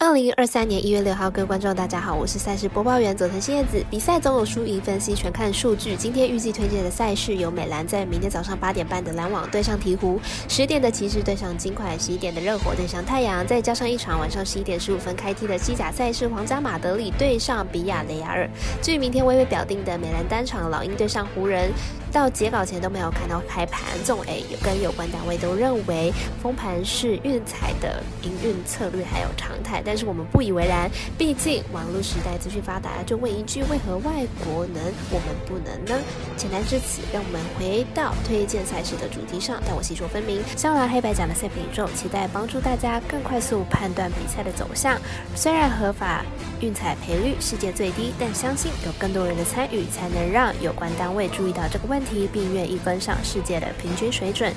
二零二三年一月六号，各位观众，大家好，我是赛事播报员佐藤新叶子。比赛总有输赢分析，全看数据。今天预计推荐的赛事有美兰在明天早上八点半的篮网对上鹈鹕，十点的骑士对上金块，十一点的热火对上太阳，再加上一场晚上十一点十五分开踢的西甲赛事，皇家马德里对上比亚雷亚尔。至于明天微微表定的美兰单场，老鹰对上湖人。到截稿前都没有看到开盘，纵 A 有跟有关单位都认为封盘是运彩的营运策略还有常态，但是我们不以为然，毕竟网络时代资讯发达，就问一句：为何外国能，我们不能呢？简单至此，让我们回到推荐赛事的主题上，但我细说分明。香兰黑白奖的赛品宇宙，期待帮助大家更快速判断比赛的走向。虽然合法运彩赔率世界最低，但相信有更多人的参与，才能让有关单位注意到这个。问题，并愿意跟上世界的平均水准。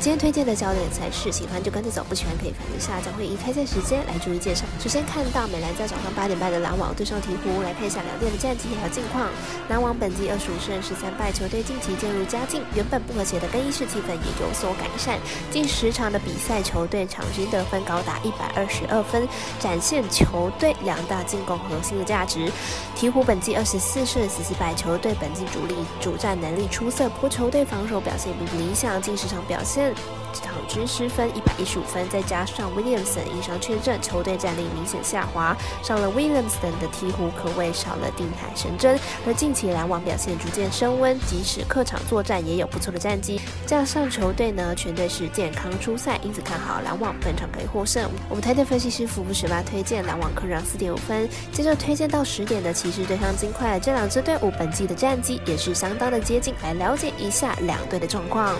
今天推荐的焦点赛事，喜欢就跟着走，不喜欢可以反一下。将会以开赛时间来逐一介绍。首先看到美兰在早上八点半的篮网对上鹈鹕，来看一下两队的战绩和近况。篮网本季二十五胜十三败，球队近期渐入佳境，原本不和谐的更衣室气氛也有所改善。近十场的比赛，球队场均得分高达一百二十二分，展现球队两大进攻核心的价值。鹈鹕本季二十四胜十四败，球队本季主力主战能力出色，不过球队防守表现并不理想，近十场表现。场均失分一百一十五分，再加上 Williamson 因伤缺阵，球队战力明显下滑。上了 Williamson 的鹈鹕可谓少了定海神针。而近期篮网表现逐渐升温，即使客场作战也有不错的战绩。加上球队呢全队是健康出赛，因此看好篮网本场可以获胜。我们台队分析师福布十八推荐篮网客让四点五分。接着推荐到十点的骑士对上金块，这两支队伍本季的战绩也是相当的接近。来了解一下两队的状况。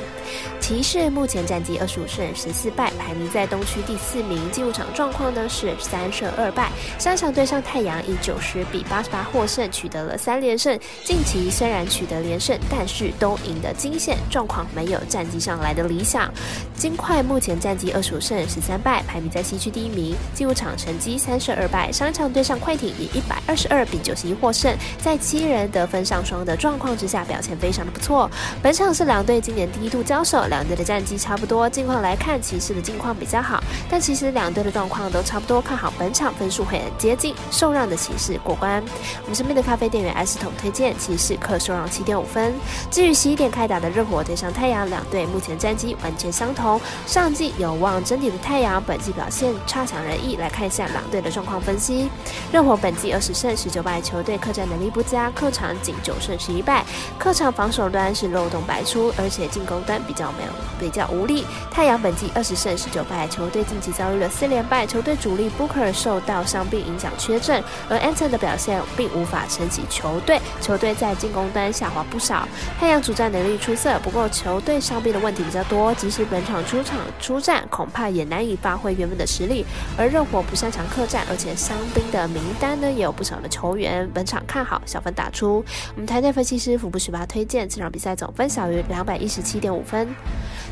骑士目前战绩二十五胜十四败，排名在东区第四名。进入场状况呢是三胜二败。上场对上太阳以九十比八十八获胜，取得了三连胜。近期虽然取得连胜，但是都赢得惊险，状况没有战绩上来的理想。金块目前战绩二十五胜十三败，排名在西区第一名。进入场成绩三胜二败。上场对上快艇以一百二十二比九十一获胜，在七人得分上双的状况之下，表现非常的不错。本场是两队今年第一度交手，两队的战绩差不多。近况来看，骑士的近况比较好，但其实两队的状况都差不多。看好本场分数会很接近，受让的骑士过关。我们身边的咖啡店员 S 桶推荐骑士客受让七点五分。至于十一点开打的热火对上太阳，两队目前战绩完全相同。上季有望争顶的太阳，本季表现差强人意。来看一下两队的状况分析。热火本季二十胜十九败，球队客战能力不佳，客场仅九胜十一败，客场防守端是漏洞百出，而且进攻端比较没有比较较无力。太阳本季二十胜十九败，球队近期遭遇了四连败，球队主力 Booker 受到伤病影响缺阵，而 Anton 的表现并无法撑起球队，球队在进攻端下滑不少。太阳主战能力出色，不过球队伤病的问题比较多，即使本场出场出战，恐怕也难以发挥原本的实力。而热火不擅长客战，而且伤兵的名单呢也有不少的球员，本场看好小分打出。我们台内分析师福布十八推荐这场比赛总分小于两百一十七点五分。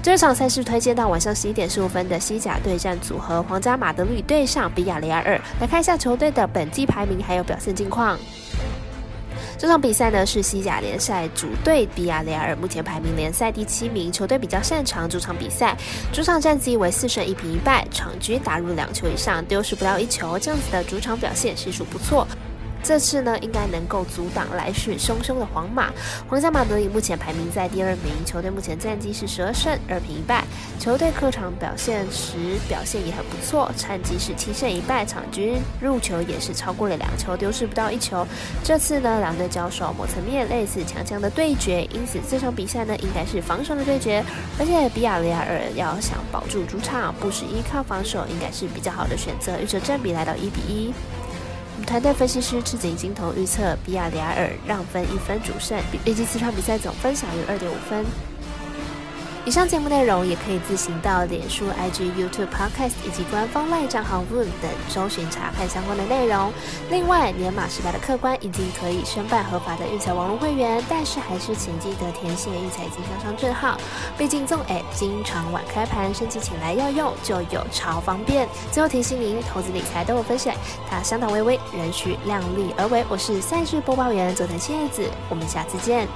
这这场赛事推荐到晚上十一点十五分的西甲对战组合，皇家马德里对上比亚雷亚尔。来看一下球队的本季排名还有表现近况。这场比赛呢是西甲联赛主队比亚雷亚尔，目前排名联赛第七名。球队比较擅长主场比赛，主场战绩为四胜一平一败，场均打入两球以上，丢失不到一球，这样子的主场表现实属不错。这次呢，应该能够阻挡来势汹汹的皇马。皇家马德里目前排名在第二名，球队目前战绩是十二胜二平一败。球队客场表现时表现也很不错，战绩是七胜一败，场均入球也是超过了两球，丢失不到一球。这次呢，两队交手某层面类似强强的对决，因此这场比赛呢，应该是防守的对决。而且比亚雷亚尔要想保住主场，不是依靠防守，应该是比较好的选择。预测占比来到一比一。我们团队分析师赤井金童预测比亚里亚尔让分一分主胜，预计此场比赛总分小于二点五分。以上节目内容也可以自行到脸书、IG、YouTube、Podcast 以及官方外账号 Voom 等搜寻查看相关的内容。另外，年满十八的客官已经可以申办合法的育彩网络会员，但是还是请记得填写育彩经销商证号。毕竟纵 App 经常晚开盘，升级请来要用就有超方便。最后提醒您，投资理财都有风险，它相当微微，仍需量力而为。我是赛事播报员佐藤千叶子，我们下次见。